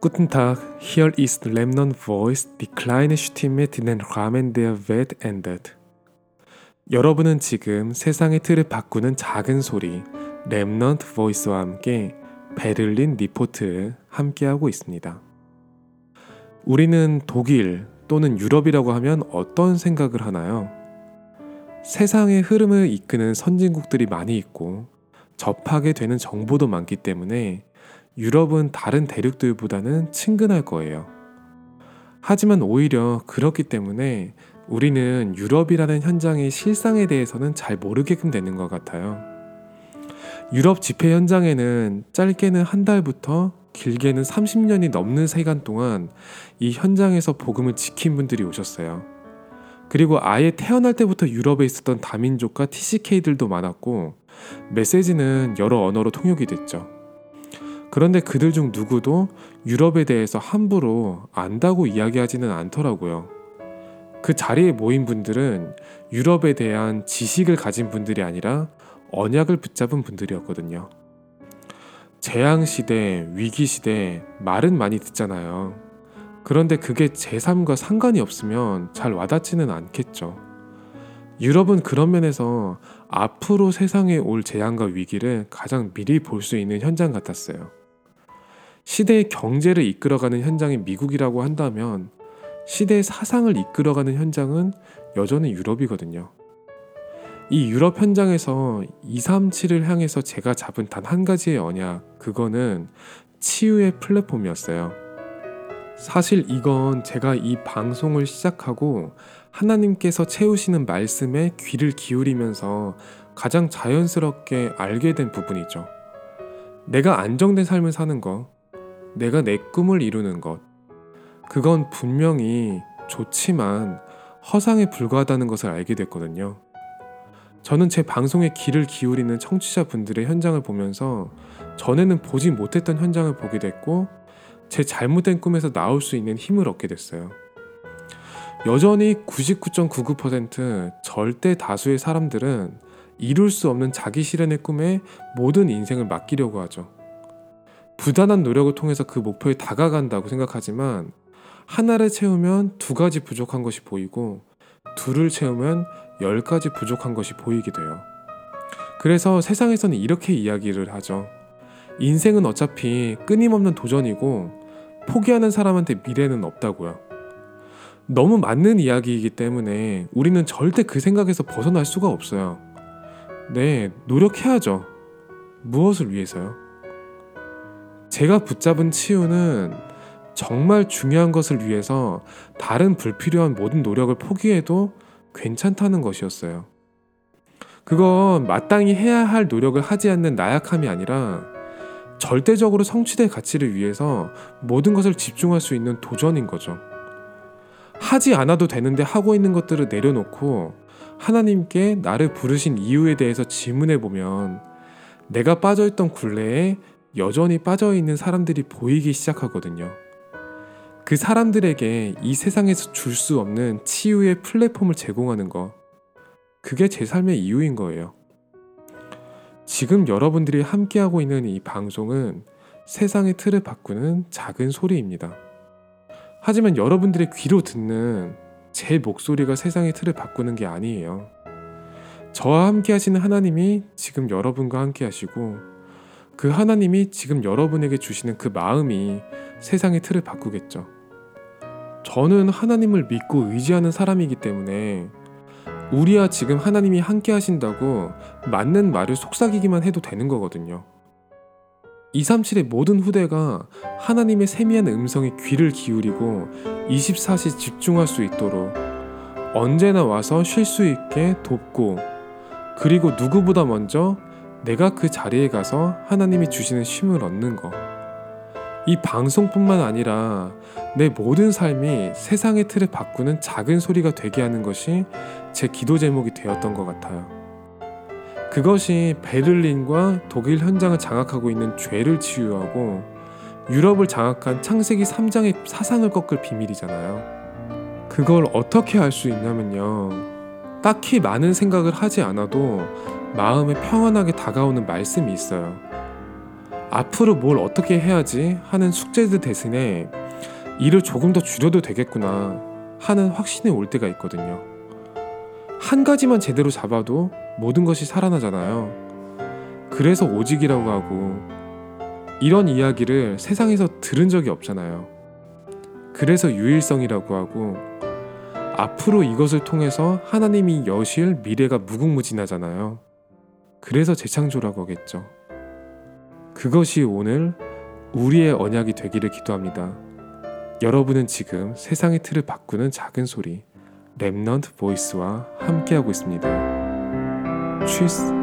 Guten Tag, hier ist Lemnon Voice, die kleine Stimme, den Rahmen der Welt ändert. 여러분은 지금 세상의 틀을 바꾸는 작은 소리, 렘넌트 보이스와 함께 베를린 리포트를 함께하고 있습니다. 우리는 독일 또는 유럽이라고 하면 어떤 생각을 하나요? 세상의 흐름을 이끄는 선진국들이 많이 있고 접하게 되는 정보도 많기 때문에 유럽은 다른 대륙들보다는 친근할 거예요. 하지만 오히려 그렇기 때문에 우리는 유럽이라는 현장의 실상에 대해서는 잘 모르게끔 되는 것 같아요. 유럽 집회 현장에는 짧게는 한 달부터 길게는 30년이 넘는 시간 동안 이 현장에서 복음을 지킨 분들이 오셨어요. 그리고 아예 태어날 때부터 유럽에 있었던 다민족과 TCK들도 많았고 메시지는 여러 언어로 통역이 됐죠. 그런데 그들 중 누구도 유럽에 대해서 함부로 안다고 이야기하지는 않더라고요. 그 자리에 모인 분들은 유럽에 대한 지식을 가진 분들이 아니라 언약을 붙잡은 분들이었거든요. 재앙 시대, 위기 시대 말은 많이 듣잖아요. 그런데 그게 제 삶과 상관이 없으면 잘 와닿지는 않겠죠. 유럽은 그런 면에서 앞으로 세상에 올 재앙과 위기를 가장 미리 볼 수 있는 현장 같았어요. 시대의 경제를 이끌어가는 현장이 미국이라고 한다면 시대의 사상을 이끌어가는 현장은 여전히 유럽이거든요. 이 유럽 현장에서 237을 향해서 제가 잡은 단 한 가지의 언약, 그거는 치유의 플랫폼이었어요. 사실 이건 제가 이 방송을 시작하고 하나님께서 채우시는 말씀에 귀를 기울이면서 가장 자연스럽게 알게 된 부분이죠. 내가 안정된 삶을 사는 것, 내가 내 꿈을 이루는 것, 그건 분명히 좋지만 허상에 불과하다는 것을 알게 됐거든요. 저는 제 방송에 귀를 기울이는 청취자분들의 현장을 보면서 전에는 보지 못했던 현장을 보게 됐고 제 잘못된 꿈에서 나올 수 있는 힘을 얻게 됐어요. 여전히 99.99% 절대 다수의 사람들은 이룰 수 없는 자기 실현의 꿈에 모든 인생을 맡기려고 하죠. 부단한 노력을 통해서 그 목표에 다가간다고 생각하지만 하나를 채우면 두 가지 부족한 것이 보이고 둘을 채우면 열 가지 부족한 것이 보이게 돼요. 그래서 세상에서는 이렇게 이야기를 하죠. 인생은 어차피 끊임없는 도전이고 포기하는 사람한테 미래는 없다고요. 너무 맞는 이야기이기 때문에 우리는 절대 그 생각에서 벗어날 수가 없어요. 네, 노력해야죠. 무엇을 위해서요? 제가 붙잡은 치유는 정말 중요한 것을 위해서 다른 불필요한 모든 노력을 포기해도 괜찮다는 것이었어요. 그건 마땅히 해야 할 노력을 하지 않는 나약함이 아니라 절대적으로 성취될 가치를 위해서 모든 것을 집중할 수 있는 도전인 거죠. 하지 않아도 되는데 하고 있는 것들을 내려놓고 하나님께 나를 부르신 이유에 대해서 질문해 보면 내가 빠져있던 굴레에 여전히 빠져 있는 사람들이 보이기 시작하거든요. 그 사람들에게 이 세상에서 줄 수 없는 치유의 플랫폼을 제공하는 것. 그게 제 삶의 이유인 거예요. 지금 여러분들이 함께하고 있는 이 방송은 세상의 틀을 바꾸는 작은 소리입니다. 하지만 여러분들의 귀로 듣는 제 목소리가 세상의 틀을 바꾸는 게 아니에요. 저와 함께 하시는 하나님이 지금 여러분과 함께 하시고 그 하나님이 지금 여러분에게 주시는 그 마음이 세상의 틀을 바꾸겠죠. 저는 하나님을 믿고 의지하는 사람이기 때문에 우리와 지금 하나님이 함께 하신다고 맞는 말을 속삭이기만 해도 되는 거거든요. 237의 모든 후대가 하나님의 세미한 음성에 귀를 기울이고 24시 집중할 수 있도록 언제나 와서 쉴 수 있게 돕고 그리고 누구보다 먼저 내가 그 자리에 가서 하나님이 주시는 쉼을 얻는 것. 이 방송뿐만 아니라 내 모든 삶이 세상의 틀을 바꾸는 작은 소리가 되게 하는 것이 제 기도 제목이 되었던 것 같아요. 그것이 베를린과 독일 현장을 장악하고 있는 죄를 치유하고 유럽을 장악한 창세기 3장의 사상을 꺾을 비밀이잖아요. 그걸 어떻게 할 수 있냐면요. 딱히 많은 생각을 하지 않아도 마음에 평안하게 다가오는 말씀이 있어요. 앞으로 뭘 어떻게 해야지 하는 숙제들 대신에 일을 조금 더 줄여도 되겠구나 하는 확신이 올 때가 있거든요. 한 가지만 제대로 잡아도 모든 것이 살아나잖아요. 그래서 오직이라고 하고 이런 이야기를 세상에서 들은 적이 없잖아요. 그래서 유일성이라고 하고 앞으로 이것을 통해서 하나님이 여실 미래가 무궁무진하잖아요. 그래서 재창조라고 하겠죠. 그것이 오늘 우리의 언약이 되기를 기도합니다. 여러분은 지금 세상의 틀을 바꾸는 작은 소리 Remnant Voice와 함께하고 있습니다. 취스